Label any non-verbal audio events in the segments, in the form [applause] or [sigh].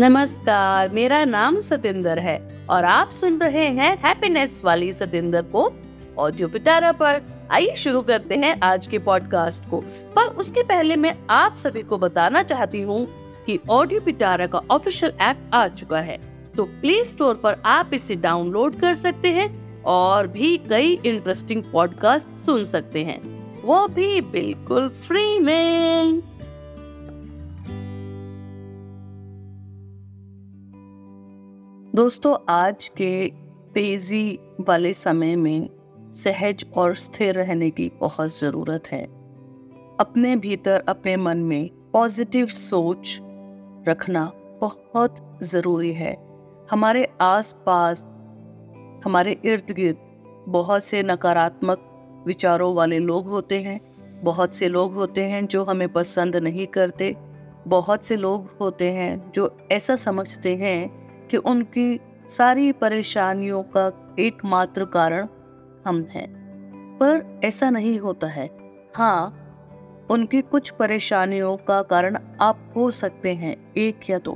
नमस्कार, मेरा नाम सतेंद्र है और आप सुन रहे हैं हैप्पीनेस वाली सतेंद्र को ऑडियो पिटारा पर। आइए शुरू करते हैं आज के पॉडकास्ट को। पर उसके पहले मैं आप सभी को बताना चाहती हूँ कि ऑडियो पिटारा का ऑफिशियल ऐप आ चुका है। तो प्ले स्टोर पर आप इसे डाउनलोड कर सकते हैं और भी कई इंटरेस्टिंग पॉडकास्ट सुन सकते हैं। वो भी बिल्कुल फ्री में। दोस्तों, आज के तेज़ी वाले समय में सहज और स्थिर रहने की बहुत ज़रूरत है। अपने भीतर, अपने मन में पॉजिटिव सोच रखना बहुत ज़रूरी है। हमारे आसपास, हमारे इर्द गिर्द बहुत से नकारात्मक विचारों वाले लोग होते हैं, बहुत से लोग होते हैं जो हमें पसंद नहीं करते, बहुत से लोग होते हैं जो ऐसा समझते हैं कि उनकी सारी परेशानियों का एकमात्र कारण हम हैं। पर ऐसा नहीं होता है। हाँ उनकी कुछ परेशानियों का कारण आप हो सकते हैं, एक या दो।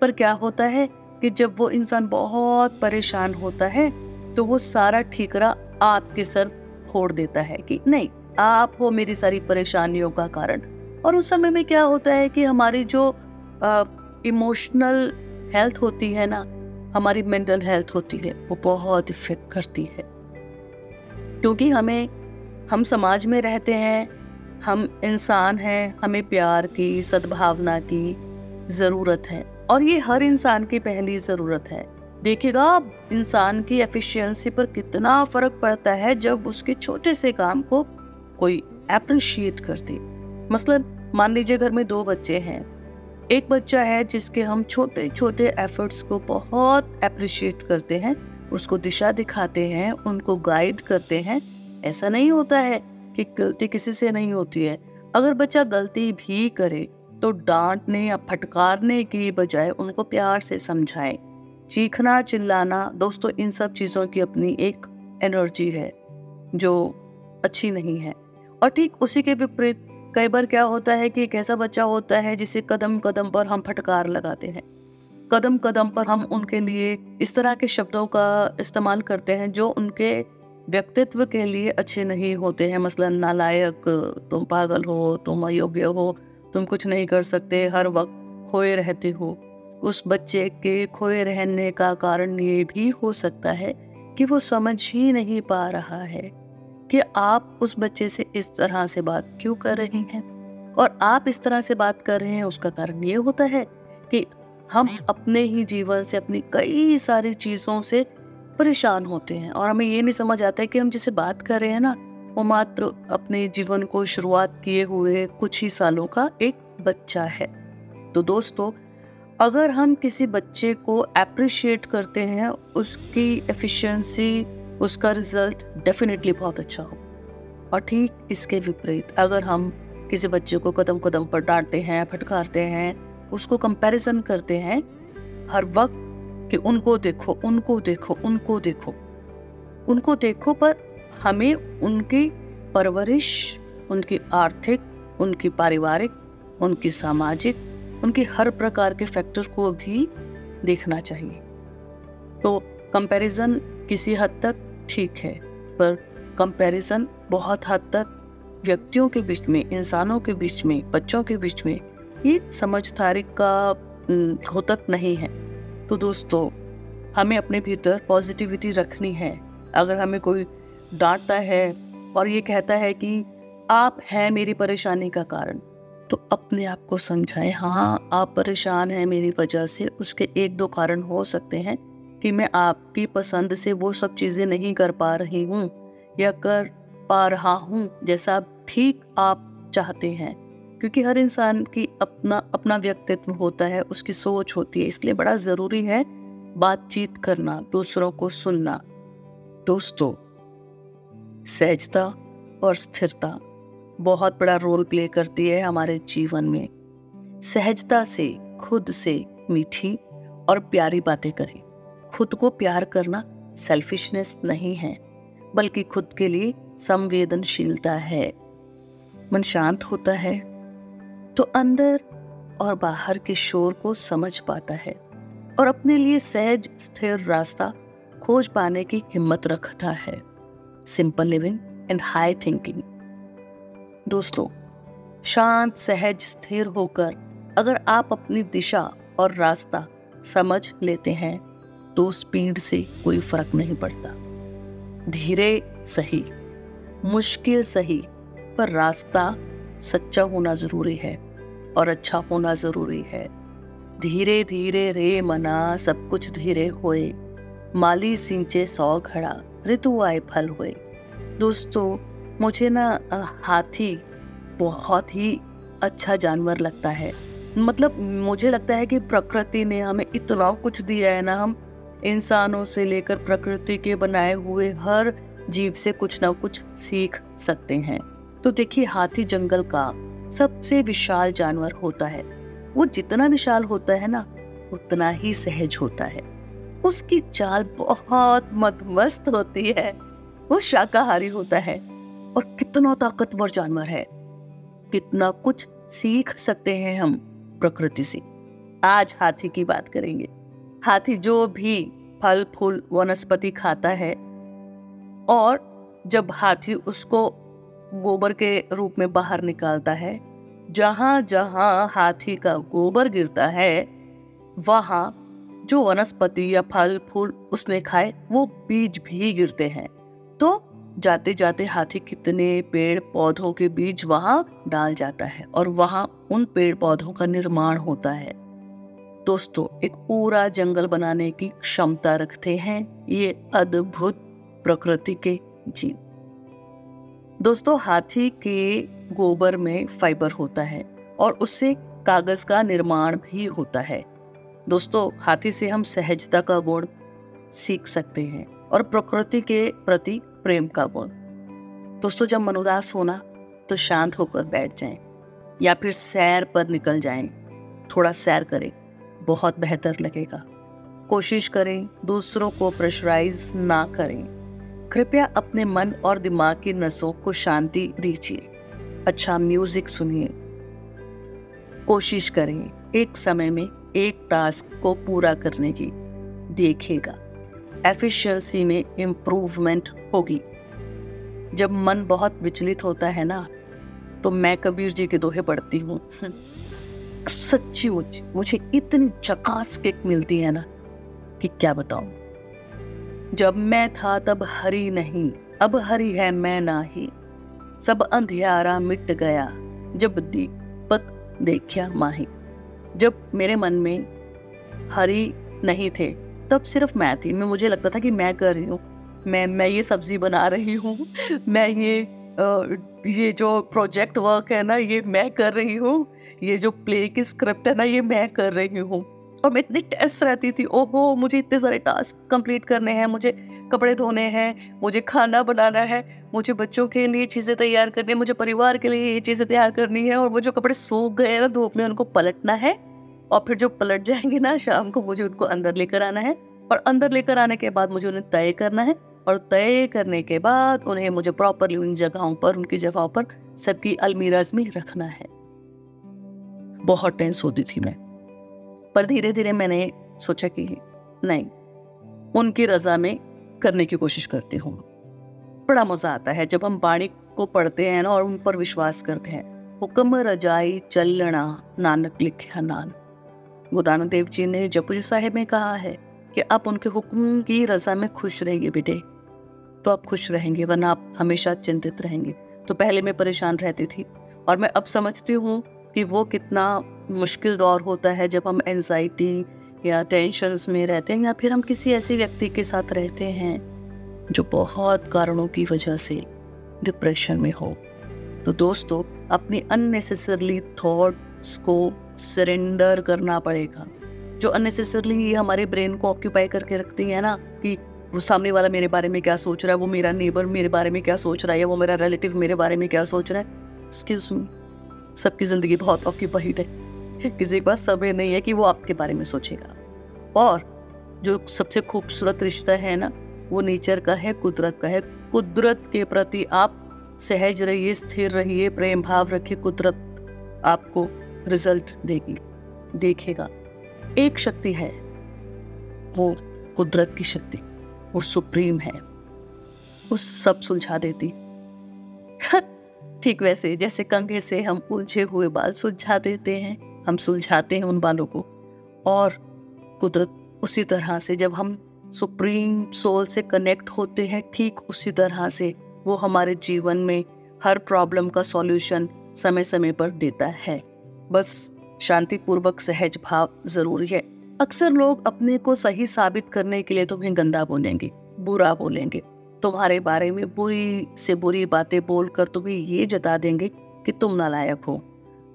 पर क्या होता है कि जब वो इंसान बहुत परेशान होता है तो वो सारा ठीकरा आपके सर फोड़ देता है कि नहीं, आप हो मेरी सारी परेशानियों का कारण। और उस समय में क्या होता है कि हमारी जो इमोशनल हेल्थ होती है ना, हमारी मेंटल हेल्थ होती है, वो बहुत इफ़ेक्ट करती है। क्योंकि हमें, हम समाज में रहते हैं, हम इंसान हैं, हमें प्यार की, सद्भावना की ज़रूरत है। और ये हर इंसान की पहली ज़रूरत है। देखिएगा, इंसान की एफिशिएंसी पर कितना फ़र्क पड़ता है, जब उसके छोटे से काम को कोई अप्रिशिएट करते। मसलन मान लीजिए घर में दो बच्चे हैं एक बच्चा है जिसके हम छोटे छोटे एफर्ट्स को बहुत अप्रिशिएट करते हैं, उसको दिशा दिखाते हैं, उनको गाइड करते हैं। ऐसा नहीं होता है कि गलती किसी से नहीं होती है। अगर बच्चा गलती भी करे तो डांटने या फटकारने की बजाय उनको प्यार से समझाएँ। चीखना, चिल्लाना, दोस्तों, इन सब चीज़ों की अपनी एक एनर्जी है, जो अच्छी नहीं है। और ठीक उसी के विपरीत कई बार क्या होता है कि एक ऐसा बच्चा होता है जिसे कदम कदम पर हम फटकार लगाते हैं। कदम कदम पर हम उनके लिए इस तरह के शब्दों का इस्तेमाल करते हैं जो उनके व्यक्तित्व के लिए अच्छे नहीं होते हैं। मसलन, नालायक, तुम पागल हो, तुम अयोग्य हो, तुम कुछ नहीं कर सकते, हर वक्त खोए रहते हो। उस बच्चे के खोए रहने का कारण ये भी हो सकता है कि वो समझ ही नहीं पा रहा है। कि आप उस बच्चे से इस तरह से बात क्यों कर रहे हैं? और आप इस तरह से बात कर रहे हैं, उसका कारण ये होता है कि हम अपने ही जीवन से, अपनी कई सारी चीज़ों से परेशान होते हैं। और हमें ये नहीं समझ आता है कि हम जिसे बात कर रहे हैं ना, वो मात्र अपने जीवन को शुरुआत किए हुए कुछ ही सालों का एक बच्चा है। तो दोस्तों, अगर हम किसी बच्चे को अप्रिशिएट करते हैं, उसकी एफिशिएंसी उसका रिज़ल्ट डेफिनेटली बहुत अच्छा हो। और ठीक इसके विपरीत, अगर हम किसी बच्चे को कदम कदम पर डांटते हैं, फटकारते हैं, उसको कंपैरिजन करते हैं, हर वक्त कि उनको देखो उनको देखो उनको देखो। उनको देखो पर हमें उनकी परवरिश, उनकी आर्थिक, उनकी पारिवारिक, उनकी सामाजिक, उनके हर प्रकार के फैक्टर को भी देखना चाहिए। तो कंपैरिजन किसी हद तक ठीक है, पर कंपैरिजन बहुत हद तक व्यक्तियों के बीच में, इंसानों के बीच में, बच्चों के बीच में ये समझदारी का घोतक नहीं है। तो दोस्तों, हमें अपने भीतर पॉजिटिविटी रखनी है। अगर हमें कोई डांटता है और ये कहता है कि आप हैं मेरी परेशानी का कारण तो अपने आप को समझाएँ हाँ आप परेशान हैं मेरी वजह से, उसके एक दो कारण हो सकते हैं। कि मैं आपकी पसंद से वो सब चीज़ें नहीं कर पा रही हूँ या कर पा रहा हूँ जैसा ठीक आप चाहते हैं। क्योंकि हर इंसान की अपना अपना व्यक्तित्व होता है, उसकी सोच होती है। इसलिए बड़ा ज़रूरी है बातचीत करना, दूसरों को सुनना। दोस्तों, सहजता और स्थिरता बहुत बड़ा रोल प्ले करती है हमारे जीवन में। सहजता से, खुद से मीठी और प्यारी बातें करें। खुद को प्यार करना सेल्फिशनेस नहीं है, बल्कि खुद के लिए संवेदनशीलता है। मन शांत होता है तो अंदर और बाहर के शोर को समझ पाता है और अपने लिए सहज, स्थिर रास्ता खोज पाने की हिम्मत रखता है। Simple living and high thinking दोस्तों, शांत, सहज, स्थिर होकर अगर आप अपनी दिशा और रास्ता समझ लेते हैं तो स्पीड से कोई फ़र्क नहीं पड़ता। धीरे सही, मुश्किल सही, पर रास्ता सच्चा होना ज़रूरी है और अच्छा होना ज़रूरी है। धीरे धीरे रे मना, सब कुछ धीरे होए। माली सिंचे सौ घड़ा, ऋतु आए फल हुए। दोस्तों, मुझे ना हाथी बहुत ही अच्छा जानवर लगता है। मतलब मुझे लगता है कि प्रकृति ने हमें इतना कुछ दिया है ना, हम इंसानों से लेकर प्रकृति के बनाए हुए हर जीव से कुछ ना कुछ सीख सकते हैं। तो देखिए हाथी जंगल का सबसे विशाल जानवर होता है। वो जितना विशाल होता है ना, उतना ही सहज होता है। उसकी चाल बहुत मतमस्त होती है। वो शाकाहारी होता है और कितना ताकतवर जानवर है। कितना कुछ सीख सकते हैं हम प्रकृति से। आज हाथी की बात करेंगे। हाथी जो भी फल, फूल, वनस्पति खाता है और जब हाथी उसको गोबर के रूप में बाहर निकालता है जहाँ जहाँ हाथी का गोबर गिरता है, वहाँ जो वनस्पति या फल, फूल उसने खाए, वो बीज भी गिरते हैं। तो जाते जाते हाथी कितने पेड़ पौधों के बीज वहाँ डाल जाता है और वहाँ उन पेड़ पौधों का निर्माण होता है। दोस्तों, एक पूरा जंगल बनाने की क्षमता रखते हैं ये अद्भुत प्रकृति के जीव। दोस्तों, हाथी के गोबर में फाइबर होता है और उससे कागज़ का निर्माण भी होता है। दोस्तों, हाथी से हम सहजता का गुण सीख सकते हैं और प्रकृति के प्रति प्रेम का गुण। दोस्तों, जब मन उदास होना तो शांत होकर बैठ जाएँ या फिर सैर पर निकल जाएँ, थोड़ा सैर करें। बहुत बेहतर लगेगा। कोशिश करें, दूसरों को प्रेशराइज ना करें। कृपया अपने मन और दिमाग की नसों को शांति दीजिए। अच्छा म्यूज़िक सुनिए। कोशिश करें, एक समय में एक टास्क को पूरा करने की। देखेगा एफिशिएंसी में इम्प्रूवमेंट होगी। जब मन बहुत विचलित होता है ना तो मैं कबीर जी के दोहे पढ़ती हूँ। [laughs] सच्ची मुझे मुझे इतनी चकास किक मिलती है ना कि क्या बताऊँ। जब मैं था तब हरी नहीं अब हरी है मैं ना ही। सब अंधियारा मिट गया जब दीपक देखा माही। जब मेरे मन में हरी नहीं थे तब सिर्फ़ मैं थी। मैं मुझे लगता था कि मैं कर रही हूँ। मैं मैं ये सब्ज़ी बना रही हूँ। [laughs] मैं ये आ, ये जो प्रोजेक्ट वर्क है ना, ये मैं कर रही हूँ। ये जो प्ले की स्क्रिप्ट है ना, ये मैं कर रही हूँ। और मैं इतनी टेस्ट रहती थी। ओहो, मुझे इतने सारे टास्क कंप्लीट करने हैं। मुझे कपड़े धोने हैं। मुझे खाना बनाना है। मुझे बच्चों के लिए चीज़ें तैयार करनी है। मुझे परिवार के लिए ये चीज़ें तैयार करनी है। और वो जो कपड़े सूख गए हैं ना, धूप में उनको पलटना है। और फिर जो पलट जाएँगे ना, शाम को मुझे उनको अंदर लेकर आना है। और अंदर लेकर आने के बाद मुझे उन्हें तय करना है। और तय करने के बाद उन्हें मुझे प्रॉपरली उन जगहों पर, उनकी जगहों पर सबकी अलमीराज में रखना है। बहुत टेंस होती थी मैं। पर धीरे धीरे मैंने सोचा कि नहीं, उनकी रजा में करने की कोशिश करती हूँ। बड़ा मज़ा आता है जब हम बाणी को पढ़ते हैं ना और उन पर विश्वास करते हैं। हुक्म रजाई चलना, नानक लिखा नान। गुरु नानक देव जी ने जपुरी साहेब में कहा है कि आप उनके हुक्म की रजा में खुश रहेंगे बेटे। तो आप खुश रहेंगे, वरना आप हमेशा चिंतित रहेंगे। तो पहले मैं परेशान रहती थी और मैं अब समझती हूँ कि वो कितना मुश्किल दौर होता है जब हम एनजाइटी या टेंशन में रहते हैं या फिर हम किसी ऐसे व्यक्ति के साथ रहते हैं जो बहुत कारणों की वजह से डिप्रेशन में हो। तो दोस्तों, अपनी अननेसेसरली थॉट्स को सरेंडर करना पड़ेगा। जो अननेसेसरली हमारे ब्रेन को ऑक्यूपाई करके रखती है ना कि वो सामने वाला मेरे बारे में क्या सोच रहा है? वो मेरा नेबर मेरे बारे में क्या सोच रहा है? वो मेरा रिलेटिव मेरे बारे में क्या सोच रहा है? सबकी ज़िंदगी बहुत ऑक्यूपाइड है। किसी के पास समय नहीं है कि वो आपके बारे में सोचेगा। और जो सबसे खूबसूरत रिश्ता है ना, वो नेचर का है, कुदरत का है। कुदरत के प्रति आप सहज रहिए, स्थिर रहिए, प्रेम भाव रखिए, कुदरत आपको रिज़ल्ट देगी, देखेगा। एक शक्ति है, वो कुदरत की शक्ति। वो सुप्रीम है। वो सब सुलझा देती। [laughs] ठीक वैसे, जैसे कंघे से हम उलझे हुए बाल सुलझा देते हैं, हम सुलझाते हैं उन बालों को। और कुदरत उसी तरह से जब हम सुप्रीम सोल से कनेक्ट होते हैं, ठीक उसी तरह से वो हमारे जीवन में हर प्रॉब्लम का सॉल्यूशन समय समय पर देता है। बस शांतिपूर्वक सहज भाव ज़रूरी है। अक्सर लोग अपने को सही साबित करने के लिए तुम्हें गंदा बोलेंगे, बुरा बोलेंगे। तुम्हारे बारे में बुरी से बुरी बातें बोलकर तुम्हें ये जता देंगे कि तुम नालायक हो।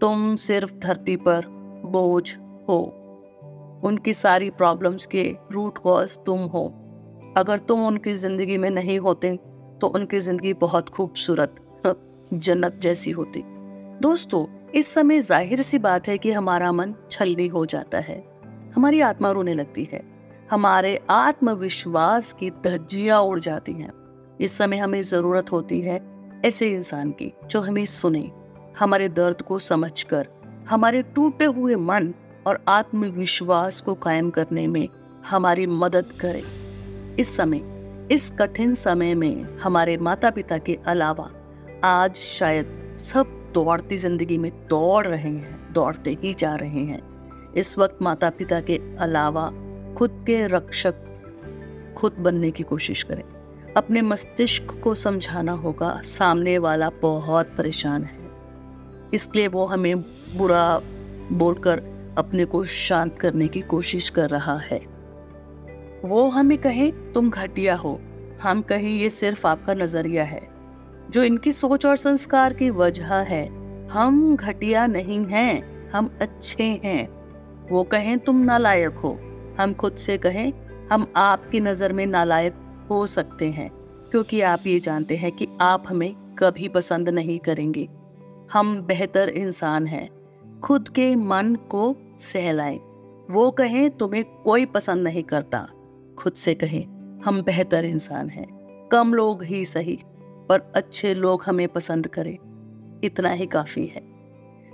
तुम सिर्फ़ धरती पर बोझ हो। उनकी सारी प्रॉब्लम्स के रूट कॉज तुम हो। अगर तुम उनकी ज़िंदगी में नहीं होते तो उनकी ज़िंदगी बहुत खूबसूरत जन्नत जैसी होती। दोस्तों, इस समय ज़ाहिर सी बात है कि हमारा मन छलनी हो जाता है। हमारी आत्मा रोने लगती है। हमारे आत्मविश्वास की धज्जियाँ उड़ जाती हैं। इस समय हमें ज़रूरत होती है ऐसे इंसान की, जो हमें सुने, हमारे दर्द को समझकर, हमारे टूटे हुए मन और आत्मविश्वास को कायम करने में हमारी मदद करे। इस समय, इस कठिन समय में हमारे माता पिता के अलावा आज शायद सब दौड़ती ज़िंदगी में दौड़ रहे हैं, दौड़ते ही जा रहे हैं। इस वक्त माता पिता के अलावा खुद के रक्षक खुद बनने की कोशिश करें। अपने मस्तिष्क को समझाना होगा, सामने वाला बहुत परेशान है। इसलिए वो हमें बुरा बोलकर अपने को शांत करने की कोशिश कर रहा है। वो हमें कहे, तुम घटिया हो। हम कहें, ये सिर्फ़ आपका नज़रिया है। जो इनकी सोच और संस्कार की वजह है, हम घटिया नहीं हैं, हम अच्छे हैं। वो कहें, तुम नालायक हो। हम खुद से कहें, हम आपकी नज़र में नालायक हो सकते हैं, क्योंकि आप ये जानते हैं कि आप हमें कभी पसंद नहीं करेंगे। हम बेहतर इंसान हैं। खुद के मन को सहलाएँ। वो कहें, तुम्हें कोई पसंद नहीं करता। खुद से कहें, हम बेहतर इंसान हैं। कम लोग ही सही, पर अच्छे लोग हमें पसंद करें। इतना ही काफ़ी है।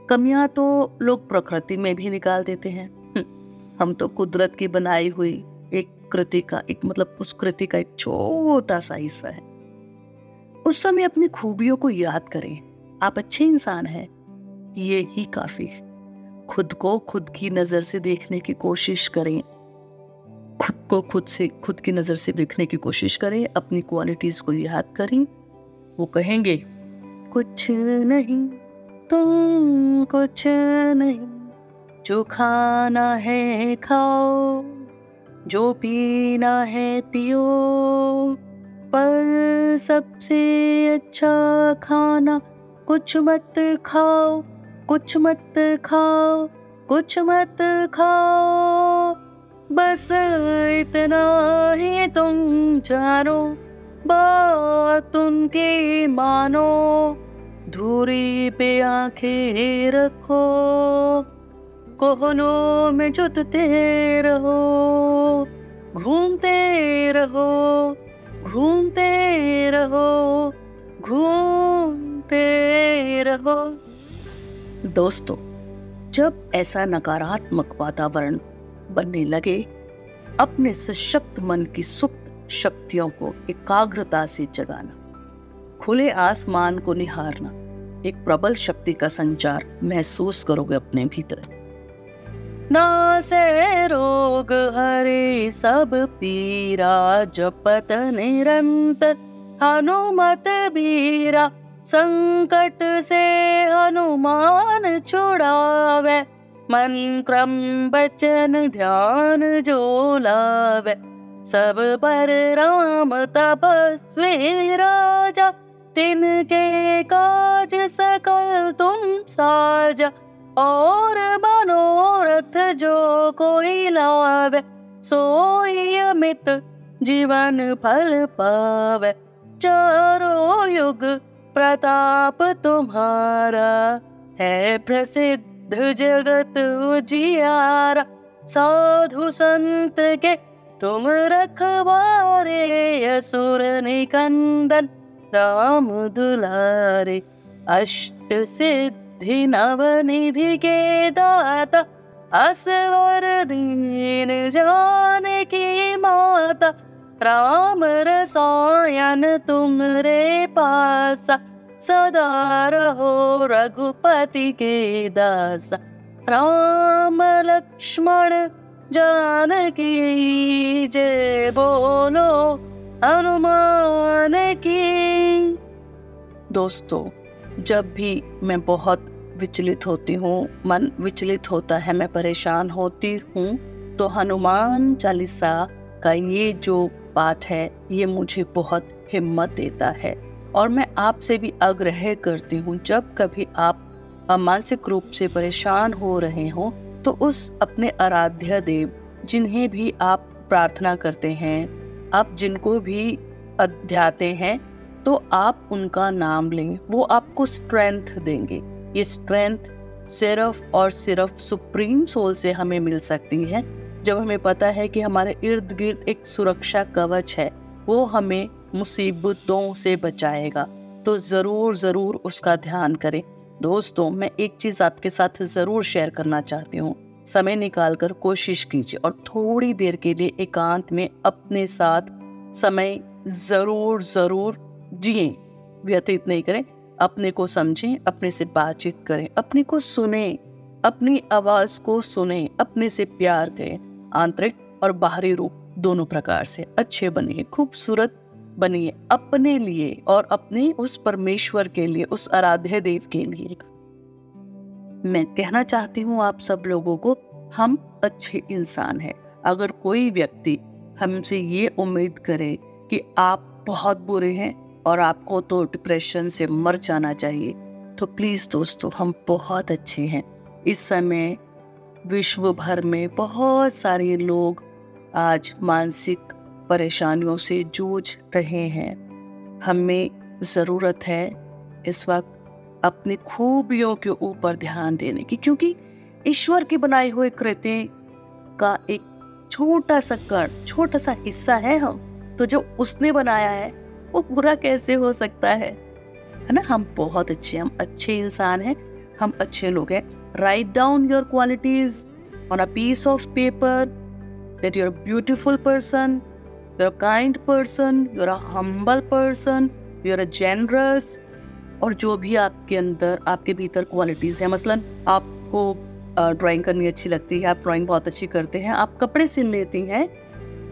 कमियाँ तो लोग प्रकृति में भी निकाल देते हैं। हम्म, हम तो कुदरत की बनाई हुई एक कृति का एक मतलब उस कृति का एक छोटा सा हिस्सा है। उस समय अपनी खूबियों को याद करें। आप अच्छे इंसान हैं। ये ही काफ़ी खुद को खुद की नज़र से देखने की कोशिश करें। खुद को खुद से खुद की नज़र से देखने की कोशिश करें। अपनी क्वालिटीज को याद करें। वो कहेंगे कुछ नहीं। तुम कुछ नहीं, जो खाना है खाओ, जो पीना है पियो। पर सबसे अच्छा खाना कुछ मत खाओ, कुछ मत खाओ, कुछ मत खाओ। बस इतना ही तुम जानो बात उनके मानो। धूरी पे आँखें रखो, कोहनों में जुतते रहो, घूमते रहो घूमते रहो घूमते रहो। दोस्तों, जब ऐसा नकारात्मक वातावरण बनने लगे, अपने सशक्त मन की सुप्त शक्तियों को एकाग्रता से जगाना, खुले आसमान को निहारना एक प्रबल शक्ति का संचार महसूस करोगे अपने भीतर। ना से रोग हरे, सब पीरा, जपत निरंतर हनुमत बीरा, संकट से हनुमान छुड़ावे, मन क्रम बचन ध्यान जो लावे, सब पर राम तपस्वी राजा तिनके काज सकल तुम साजा, और मनोरथ जो कोई लावे, सोई अमित जीवन फल पावे। चारो युग प्रताप तुम्हारा है प्रसिद्ध जगत जियारा साधु संत के तुम रखवारे, असुर निकंदन। दाम दुलारे अष्ट सिद्ध सिद्धि नवनिधि के दाता असवर दीन जान की माता राम रसायन तुम रे पासा, सदा रहो रघुपति के दास राम लक्ष्मण जानकी जय बोलो, हनुमान की दोस्तों, जब भी मैं बहुत विचलित होती हूँ, मन विचलित होता है, मैं परेशान होती हूँ तो हनुमान चालीसा का ये जो पाठ है, ये मुझे बहुत हिम्मत देता है। और मैं आपसे भी आग्रह करती हूँ, जब कभी आप मानसिक रूप से परेशान हो रहे हो तो उस अपने आराध्य देव, जिन्हें भी आप प्रार्थना करते हैं, आप जिनको भी अध्याते हैं तो आप उनका नाम लें, वो आपको स्ट्रेंथ देंगे। ये स्ट्रेंथ सिर्फ़ और सिर्फ़ सुप्रीम सोल से हमें मिल सकती है। जब हमें पता है कि हमारे इर्द गिर्द एक सुरक्षा कवच है, वो हमें मुसीबतों से बचाएगा। तो ज़रूर ज़रूर उसका ध्यान करें। दोस्तों, मैं एक चीज़ आपके साथ ज़रूर शेयर करना चाहती हूँ। समय निकाल कर कोशिश कीजिए और थोड़ी देर के लिए एकांत में अपने साथ समय ज़रूर ज़रूर जिए व्यतीत नहीं करें, अपने को समझें, अपने से बातचीत करें, अपने को सुने, अपनी आवाज़ को सुने, अपने से प्यार करें। आंतरिक और बाहरी रूप दोनों प्रकार से अच्छे बनिए, खूबसूरत बनिए, अपने लिए और अपने उस परमेश्वर के लिए, उस आराध्य देव के लिए। मैं कहना चाहती हूँ आप सब लोगों को, हम अच्छे इंसान हैं। अगर कोई व्यक्ति हमसे ये उम्मीद करे कि आप बहुत बुरे हैं और आपको तो डिप्रेशन से मर जाना चाहिए। तो प्लीज़ दोस्तों, हम बहुत अच्छे हैं। इस समय विश्व भर में बहुत सारे लोग आज मानसिक परेशानियों से जूझ रहे हैं। हमें ज़रूरत है इस वक्त अपनी खूबियों के ऊपर ध्यान देने की, क्योंकि ईश्वर की बनाई हुई कृत्य का एक छोटा सा कण, छोटा सा हिस्सा है हम। तो जो उसने बनाया है वो बुरा कैसे हो सकता है? है ना? हम बहुत अच्छे, हम अच्छे इंसान हैं, हम अच्छे लोग हैं। Write down your qualities on a piece of paper that you're beautiful person you're a kind person you're a humble person you're a generous और जो भी आपके अंदर, आपके भीतर क्वालिटीज़ हैं। मसलन, आपको ड्राइंग करनी अच्छी लगती है, आप ड्राइंग बहुत अच्छी करते हैं, आप कपड़े सिल लेती हैं,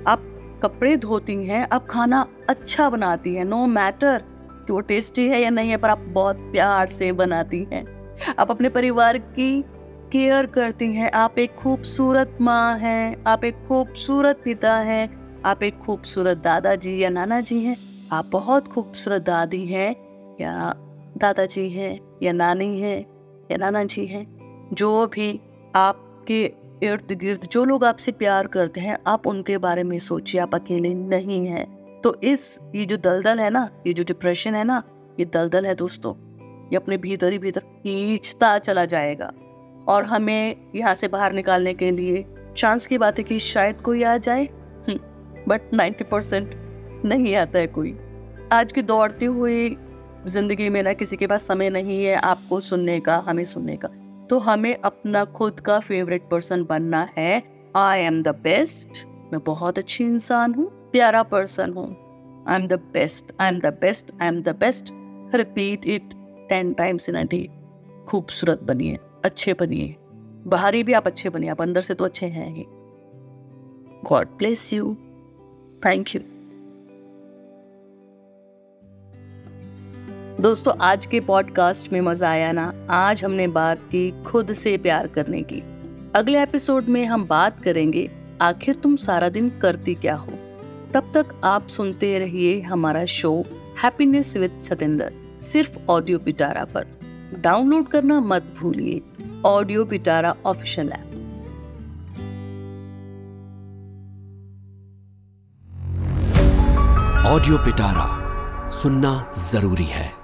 आप कपड़े धोती हैं आप खाना अच्छा बनाती हैं नो मैटर कि वो टेस्टी है या नहीं है, पर आप बहुत प्यार से बनाती हैं। आप अपने परिवार की केयर करती हैं, आप एक खूबसूरत माँ हैं, आप एक खूबसूरत पिता हैं, आप एक खूबसूरत दादाजी या नाना जी हैं, आप बहुत खूबसूरत दादी हैं या दादाजी हैं या नानी हैं या नाना जी हैं, जो भी आपके इर्द गिर्द जो लोग आपसे प्यार करते हैं, आप उनके बारे में सोचिए, आप अकेले नहीं हैं। तो इस, ये जो दलदल है ना, ये जो डिप्रेशन है ना, ये दलदल है दोस्तों, ये अपने भीतर ही भीतर खींचता चला जाएगा। और हमें यहाँ से बाहर निकालने के लिए चांस की बात है कि शायद कोई आ जाए। बट नाइन्टी परसेंट नहीं आता है कोई। आज की दौड़ती हुई ज़िंदगी में ना किसी के पास समय नहीं है आपको सुनने का, हमें सुनने का। तो हमें अपना खुद का फेवरेट पर्सन बनना है। आई एम द बेस्ट मैं बहुत अच्छी इंसान हूँ, प्यारा पर्सन हूँ। I am the best I am the best I am the best repeat it ten times in a day खूबसूरत बनिए, अच्छे बनिए। बाहरी भी आप अच्छे बनिए, आप अंदर से तो अच्छे हैं ही। God bless you thank you दोस्तों, आज के पॉडकास्ट में मज़ा आया ना? आज हमने बात की खुद से प्यार करने की। अगले एपिसोड में हम बात करेंगे, आखिर तुम सारा दिन करती क्या हो? तब तक आप सुनते रहिए हमारा शो हैप्पीनेस विद सतेंद्र सिर्फ़ ऑडियो पिटारा पर। डाउनलोड करना मत भूलिए audio Pitara official app audio Pitara सुनना ज़रूरी है।